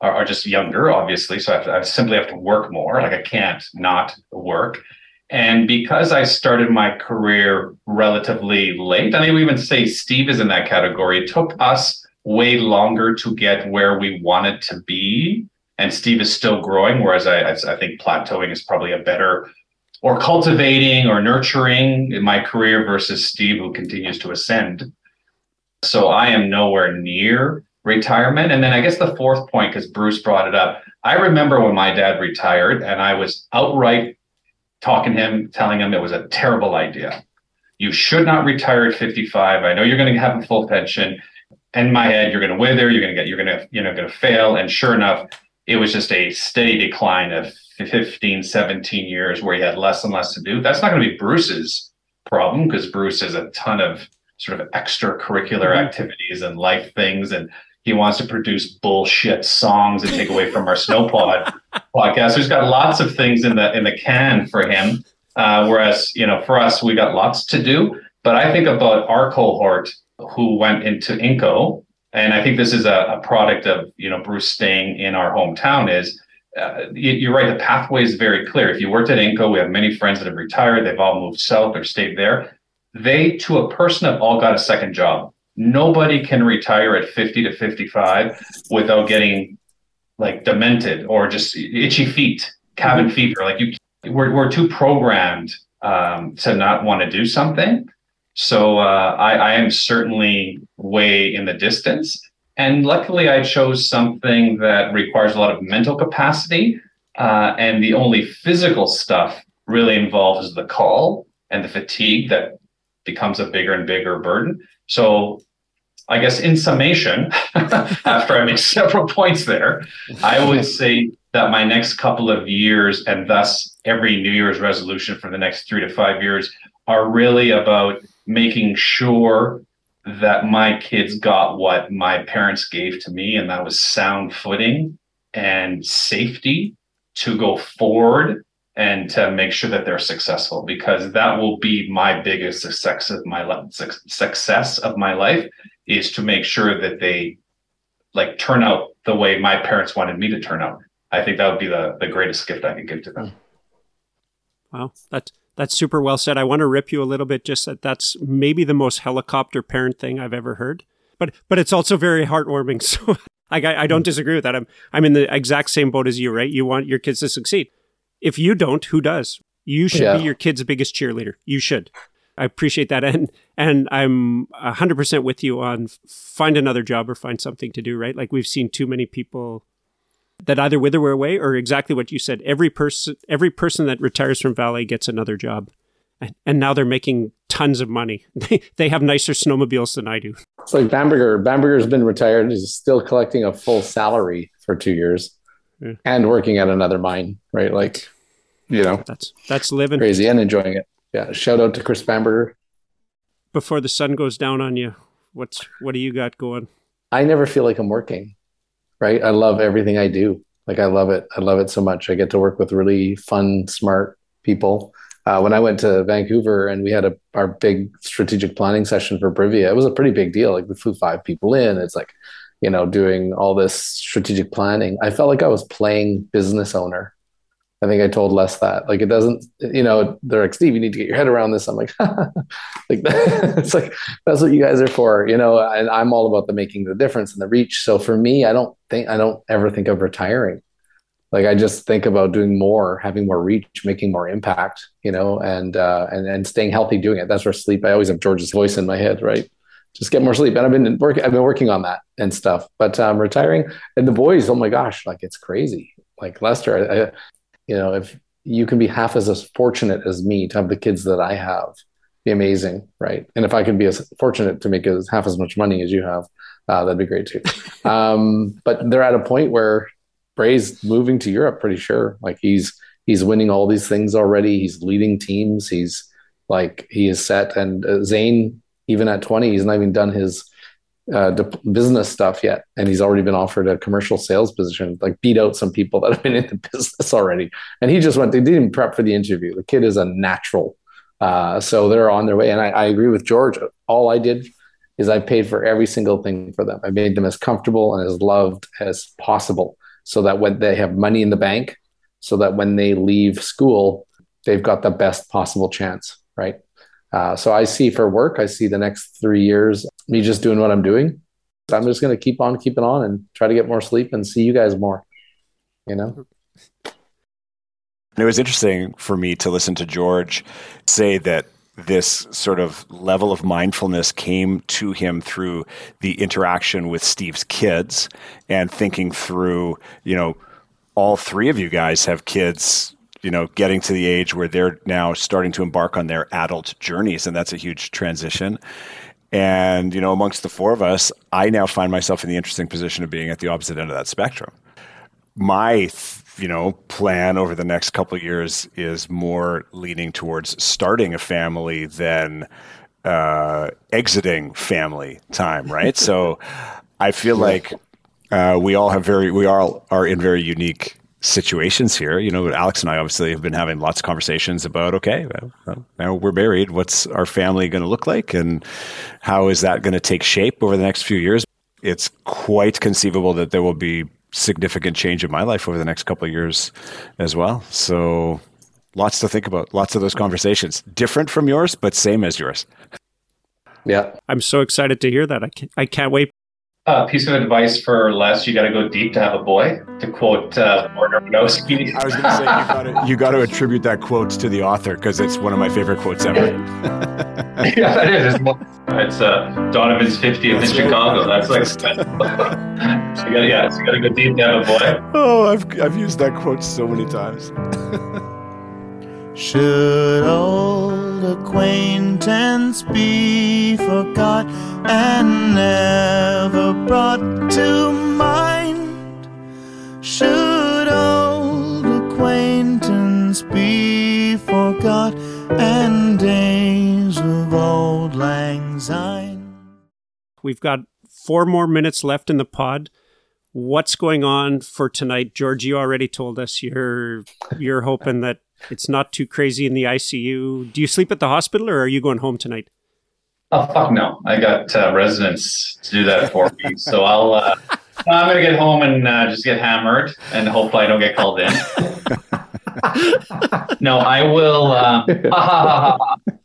are, are, just younger, obviously. So I, to, I simply have to work more. Like I can't not work. And because I started my career relatively late, I mean, even say Steve is in that category. It took us way longer to get where we wanted to be and Steve is still growing, whereas I, I think plateauing is probably a better or cultivating or nurturing in my career versus Steve, who continues to ascend. So I am nowhere near retirement. And then I guess the fourth point, because Bruce brought it up, I remember when my dad retired and I was outright talking to him, telling him it was a terrible idea. You should not retire at 55. I know you're going to have a full pension. In my head, you're going to wither, you're going to get, you're going to, you know, going to fail. And sure enough, it was just a steady decline of 15, 17 years where he had less and less to do. That's not going to be Bruce's problem because Bruce has a ton of sort of extracurricular mm-hmm. activities and life things. And he wants to produce bullshit songs and take away from our snowpod [LAUGHS] podcast. There's got lots of things in the in the can for him. Uh, whereas, you know, for us, we got lots to do. But I think about our cohort who went into Inco and I think this is a, a product of you know Bruce staying in our hometown. Is uh, you're right. The pathway is very clear. If you worked at Inco, we have many friends that have retired. They've all moved south or stayed there. They, to a person, have all got a second job. Nobody can retire at 50 to 55 without getting like demented or just itchy feet, cabin mm-hmm. fever. Like you, we're, we're too programmed um, to not want to do something. So uh, I, I am certainly way in the distance. And luckily, I chose something that requires a lot of mental capacity. Uh, and the only physical stuff really involves the call and the fatigue that becomes a bigger and bigger burden. So I guess in summation, [LAUGHS] after I make several points there, I would [LAUGHS] say that my next couple of years and thus every New Year's resolution for the next three to five years are really about making sure that my kids got what my parents gave to me, and that was sound footing and safety to go forward and to make sure that they're successful because that will be my biggest success of my life success of my life is to make sure that they like turn out the way my parents wanted me to turn out. I think that would be the, the greatest gift i could give to them. Wow. That's that's super well said i want to rip you a little bit just that that's maybe the most helicopter parent thing i've ever heard but but it's also very heartwarming [LAUGHS] so I, I don't mm-hmm. disagree with that i'm i'm in the exact same boat as you right you want your kids to succeed if you don't, who does? You should Yeah. be your kid's biggest cheerleader. You should. I appreciate that, and and I'm hundred percent with you on find another job or find something to do. Right? Like we've seen too many people that either wither away or exactly what you said. Every person, every person that retires from Vale gets another job, and, and now they're making tons of money. [LAUGHS] They they have nicer snowmobiles than I do. It's like Bamberger. Bamberger's been retired. He's still collecting a full salary for two years Yeah. and working at another mine, right? Like, you know, That's that's living crazy and enjoying it. Yeah. Shout out to Chris Bamberger. before the sun goes down on you. What's what do you got going? I never feel like I'm working, right? I love everything I do. Like I love it. I love it so much. I get to work with really fun, smart people. Uh, when I went to Vancouver and we had a our big strategic planning session for Brivia, it was a pretty big deal. Like we flew five people in. It's like, you know, doing all this strategic planning. I felt like I was playing business owner. I think I told Les that. Like it doesn't, you know, they're like, Steve, you need to get your head around this. I'm like, [LAUGHS] like [LAUGHS] it's like that's what you guys are for, you know. And I'm all about the making the difference and the reach. So for me, I don't think I don't ever think of retiring. Like I just think about doing more, having more reach, making more impact, you know, and uh, and and staying healthy doing it. That's where sleep. I always have George's voice in my head, right? Just get more sleep, and I've been working. I've been working on that and stuff. But um, retiring and the boys, oh my gosh, like it's crazy. Like Lester, I, you know, if you can be half as, as fortunate as me to have the kids that I have, be amazing, right? And if I could be as fortunate to make as half as much money as you have, uh, that'd be great too. [LAUGHS] um, but they're at a point where Bray's moving to Europe, pretty sure. Like he's he's winning all these things already. He's leading teams. He's like he is set. And uh, Zane, even at twenty, he's not even done his uh, business stuff yet, and he's already been offered a commercial sales position. Like beat out some people [LAUGHS] that have been in the business already. And he just went. They didn't prep for the interview. The kid is a natural. Uh, so they're on their way. And I, I agree with George. All I did is I paid for every single thing for them. I made them as comfortable and as loved as possible so that when they have money in the bank, so that when they leave school, they've got the best possible chance, right? Uh, so I see for work, I see the next three years me just doing what I'm doing. I'm just going to keep on keeping on and try to get more sleep and see you guys more. You know, And it was interesting for me to listen to George say that this sort of level of mindfulness came to him through the interaction with Steve's kids and thinking through, you know, all three of you guys have kids, you know, getting to the age where they're now starting to embark on their adult journeys. And that's a huge transition. And, you know, amongst the four of us, I now find myself in the interesting position of being at the opposite end of that spectrum. My you know plan over the next couple of years is more leaning towards starting a family than uh, exiting family time right? [LAUGHS] So i feel like uh, we all have very we all are in very unique situations here you know alex and i obviously have been having lots of conversations about okay well, now we're married what's our family going to look like and how is that going to take shape over the next few years it's quite conceivable that there will be significant change in my life over the next couple of years as well. So lots to think about. Lots of those conversations, different from yours, but same as yours. yeah. I'm so excited to hear that. I can't, I can't wait. Uh, piece of advice for Les you got to go deep to have a boy to quote uh, Warner Winowski. I was going to say you got to you got to attribute that quote to the author because it's one of my favorite quotes ever. [LAUGHS] yeah, that is. It's, it's uh, Donovan's 50th in That's right. Chicago. That's like, so [LAUGHS] you gotta, yeah, so you gotta go deep to have a boy. oh, I've I've used that quote so many times. Should old acquaintance be forgot and never brought to mind? Should old acquaintance be forgot and days of auld lang syne? We've got four more minutes left in the pod. What's going on for tonight, George? You already told us you're you're hoping that it's not too crazy in the ICU. Do you sleep at the hospital, or are you going home tonight? Oh fuck no! I got uh, residents to do that for me, so I'll. Uh, I'm gonna get home and uh, just get hammered, and hopefully I don't get called in. [LAUGHS] no, I will. Uh, [LAUGHS]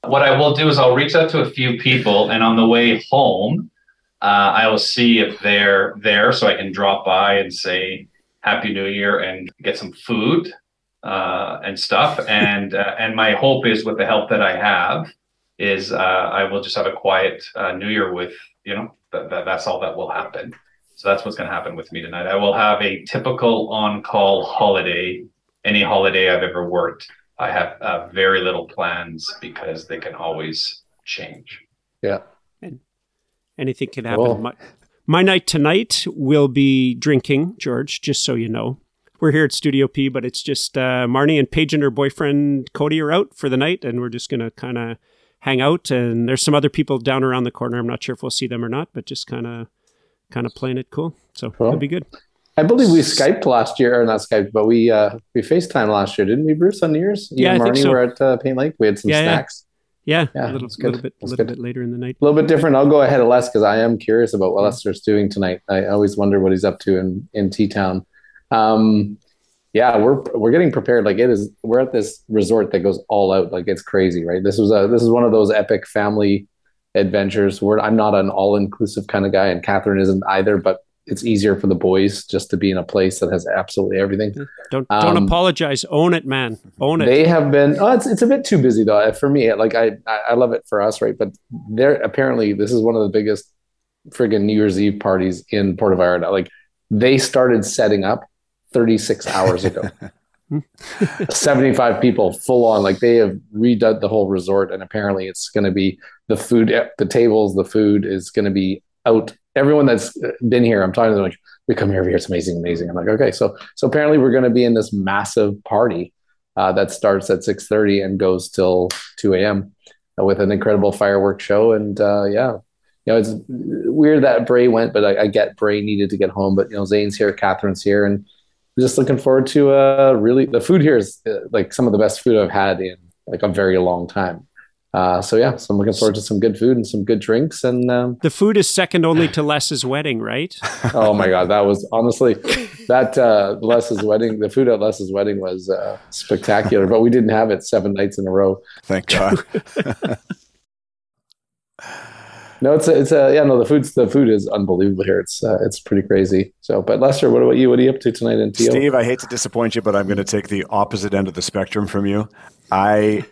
what I will do is I'll reach out to a few people, and on the way home, uh, I will see if they're there, so I can drop by and say Happy New Year and get some food uh, and stuff. And uh, and my hope is, with the help that I have, is uh, I will just have a quiet uh, New Year with you know that, that that's all that will happen. So that's what's going to happen with me tonight. I will have a typical on-call holiday. Any holiday I've ever worked, I have uh, very little plans because they can always change. Yeah. And Anything can happen. Cool. My, my night tonight will be drinking, George, just so you know. We're here at Studio P, but it's just uh, Marnie and Paige and her boyfriend Cody are out for the night, and we're just going to kind of hang out. And there's some other people down around the corner. I'm not sure if we'll see them or not, but just kind of kind of playing it cool. So Cool. it'll be good. I believe we Skyped last year, or not Skyped, but we uh we FaceTime last year, didn't we, Bruce, on New Year's? You Yeah, and Marnie so. were at uh, Paint Lake. We had some Yeah, yeah. snacks. Yeah, Yeah, a little, good. little bit, little good. bit later in the night. A little bit different. I'll go ahead of Les because I am curious about what Lester's doing tonight. I always wonder what he's up to in in T Town. Um, yeah, we're we're getting prepared. Like it is, we're at this resort that goes all out. Like it's crazy, right? This was a this is one of those epic family adventures. Where I'm not an all inclusive kind of guy, and Catherine isn't either. But it's easier for the boys just to be in a place that has absolutely everything. Don't don't Um, apologize. Own it, man. Own it. They have been. Oh, it's it's a bit too busy though for me. Like I I love it for us, right? But they're apparently this is one of the biggest friggin' New Year's Eve parties in Puerto Vallarta. Like they started setting up 36 hours ago. [LAUGHS] 75 people full on like they have redone the whole resort and apparently it's going to be the food the tables the food is going to be out. Everyone that's been here i'm talking to them like we come here every year it's amazing amazing. I'm like okay so so apparently we're going to be in this massive party uh, that starts at 6.30 and goes till 2 a.m with an incredible fireworks show and uh, yeah. You know it's weird that bray went but I, I get bray needed to get home but you know zane's here catherine's here and just looking forward to uh really the food here is uh, like some of the best food I've had in like a very long time. Uh, so yeah, so I'm looking forward to some good food and some good drinks. And um, the food is second only to Les's wedding, right? [LAUGHS] oh my god, that was honestly that uh, Les's wedding. The food at Les's wedding was uh, spectacular, but we didn't have it seven nights in a row. Thank God. [LAUGHS] No, it's a, it's a yeah no the food's the food is unbelievable here. It's uh, it's pretty crazy. So, but Lester, what about you? What are you up to tonight in TO? Steve, I hate to disappoint you, but I'm going to take the opposite end of the spectrum from you. I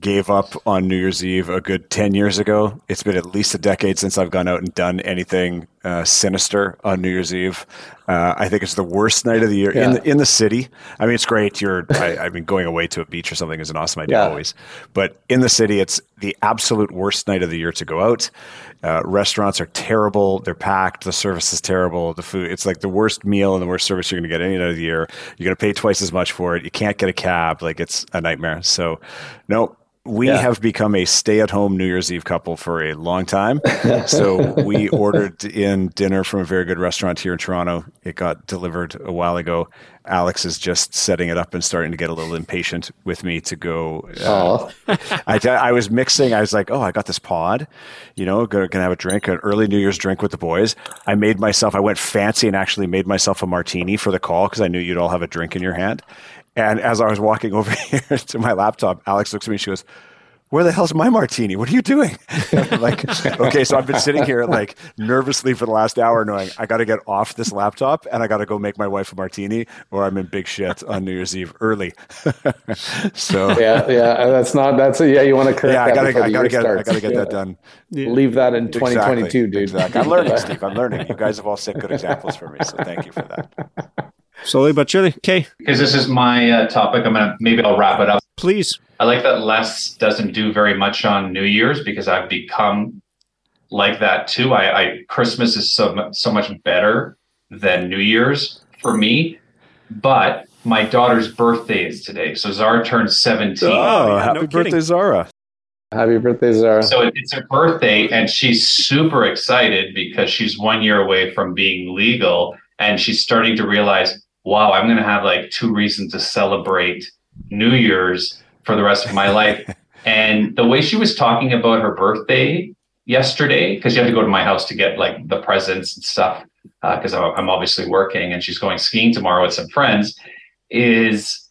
gave up on New Year's Eve a good 10 years ago. It's been at least a decade since I've gone out and done anything uh, sinister on New Year's Eve. Uh, I think it's the worst night of the year in, the, in the city. I mean, it's great. You're, I, I mean, going away to a beach or something is an awesome idea Yeah. always. But in the city, it's the absolute worst night of the year to go out. Uh, restaurants are terrible. They're packed. The service is terrible. The food, it's like the worst meal and the worst service you're going to get any night of the year. You're going to pay twice as much for it. You can't get a cab. Like it's a nightmare. So, no, we Yeah. have become a stay-at-home New Year's Eve couple for a long time. [LAUGHS] so we ordered in dinner from a very good restaurant here in Toronto. It got delivered a while ago. Alex is just setting it up and starting to get a little impatient with me to go. Uh, I, I was mixing. I was like, oh, I got this pod, you know, gonna, gonna have a drink, an early New Year's drink with the boys. I made myself, I went fancy and actually made myself a martini for the call because I knew you'd all have a drink in your hand. And as I was walking [LAUGHS] over here to my laptop, Alex looks at me and she goes, where the hell's my martini? What are you doing? [LAUGHS] Like, okay, so I've been sitting here like nervously for the last hour knowing I got to get off this laptop and I got to go make my wife a martini or I'm in big shit on New Year's Eve early. [LAUGHS] so yeah, yeah. That's not. That's a, yeah. You want to correct yeah, I that gotta, I gotta get, I gotta get Yeah. that done. Leave that in 2022, Exactly, dude. Exactly. I'm learning, Steve. I'm learning. You guys have all set good examples for me, so thank you for that. Slowly but surely. Okay, Because this is my uh, topic, I'm gonna maybe I'll wrap it up. please. I like that Les doesn't do very much on New Year's because I've become like that too. I, I Christmas is so so much better than New Year's for me, but my daughter's birthday is today, so Zara turns seventeen. Oh, yeah, happy no kidding. birthday, Zara. Happy birthday, Zara. So it- it's her birthday, and she's super excited because she's one year away from being legal, and she's starting to realize, wow, I'm going to have like two reasons to celebrate New Year's for the rest of my life. [LAUGHS] and the way she was talking about her birthday yesterday, because you have to go to my house to get like the presents and stuff, uh, because I'm I'm obviously working, and she's going skiing tomorrow with some friends, is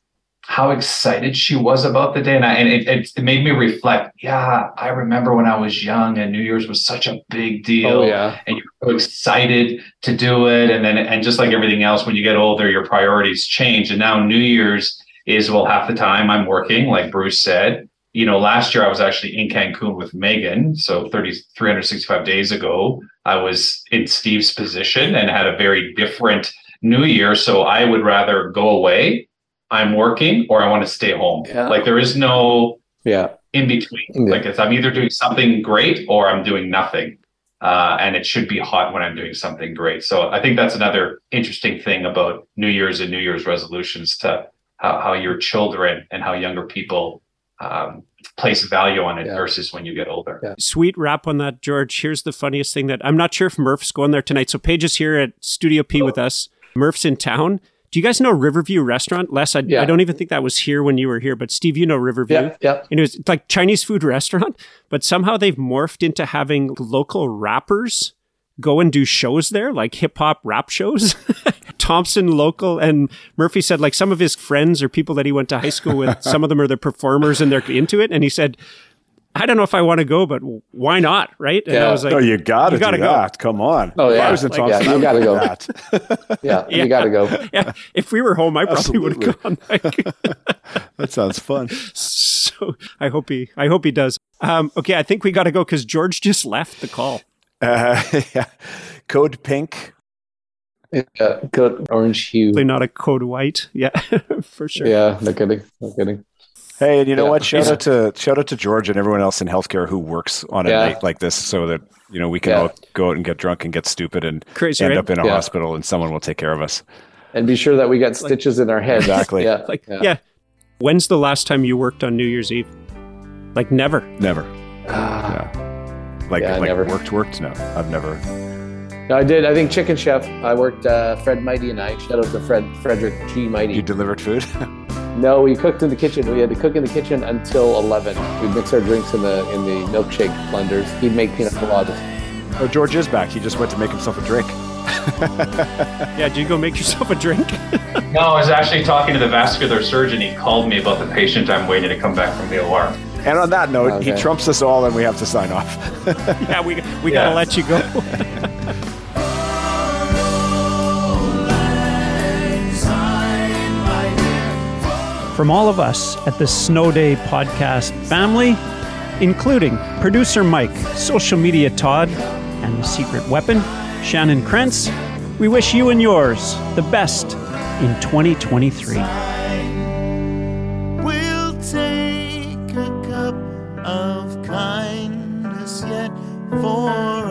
how excited she was about the day. And, I, and it, it, it made me reflect. Yeah, I remember when I was young and New Year's was such a big deal. Oh yeah. And you're so excited to do it. And then, and just like everything else, when you get older, your priorities change. And now New Year's is, well, half the time I'm working, like Bruce said. You know, last year I was actually in Cancun with Megan. So 30, 365 days ago, I was in Steve's position and had a very different New Year. So I would rather go away I'm working or I want to stay home. Yeah. Like there is no Yeah. in between. Yeah. Like it's, I'm either doing something great or I'm doing nothing. Uh, and it should be hot when I'm doing something great. So I think that's another interesting thing about New Year's and New Year's resolutions to how, how your children and how younger people um, place value on it Yeah. versus when you get older. Yeah. Sweet wrap on that, George. Here's the funniest thing that I'm not sure if Murph's going there tonight. So Paige is here at Studio P with us. Murph's in town. Do you guys know Riverview Restaurant? Les, I, Yeah. I don't even think that was here when you were here, but Steve, you know Riverview. Yeah. Yeah. And it was like Chinese food restaurant, but somehow they've morphed into having local rappers go and do shows there, like hip hop rap shows. [LAUGHS] Thompson local and Murphy said like some of his friends or people that he went to high school with, [LAUGHS] some of them are the performers and they're into it. And he said, I don't know if I want to go, but why not? Right. And I Yeah. was like, oh, you got to you gotta do go. that. Come on. Oh, If yeah. I was in Like, Thompson, yeah, I you gotta go. Yeah. Yeah. You got to go. [LAUGHS] yeah, if we were home, I probably would have gone. Like, [LAUGHS] That sounds fun. [LAUGHS] so I hope he, I hope he does. Um, okay. I think we got to go because George just left the call. Uh, yeah. Code pink. Yeah. Good orange hue. Probably not a code white. Yeah, for sure. Yeah. No kidding. No kidding. Hey, and you know Yeah. what? Shout out to shout out to George and everyone else in healthcare who works on a Yeah. night like this, so that you know we can Yeah. all go out and get drunk and get stupid and Crazy, end right? up in a Yeah. hospital, and someone will take care of us. And be sure that we got stitches in our heads. Exactly. Yeah. Like, yeah. Yeah. When's the last time you worked on New Year's Eve? Like never. Never. Ah. Like Yeah, like never. worked worked. No, I've never. No, I did. I think Chicken Chef. I worked uh, Fred Mighty and I. Shout out to Fred Frederick G Mighty. You delivered food. [LAUGHS] No, we cooked in the kitchen. We had to cook in the kitchen until eleven. We'd mix our drinks in the in the milkshake blenders. He'd make piña coladas. oh, George is back. He just went to make himself a drink. [LAUGHS] Yeah, did you go make yourself a drink? [LAUGHS] No, I was actually talking to the vascular surgeon. He called me about the patient I'm waiting to come back from the OR. And on that note, he trumps us all, and we have to sign off. [LAUGHS] yeah, we we Yeah. gotta let you go. From all of us at the Snow Day podcast family, including producer Mike, social media Todd, and the secret weapon, Shannon Krentz, we wish you and yours the best in 2023. We'll take a cup of kindness yet for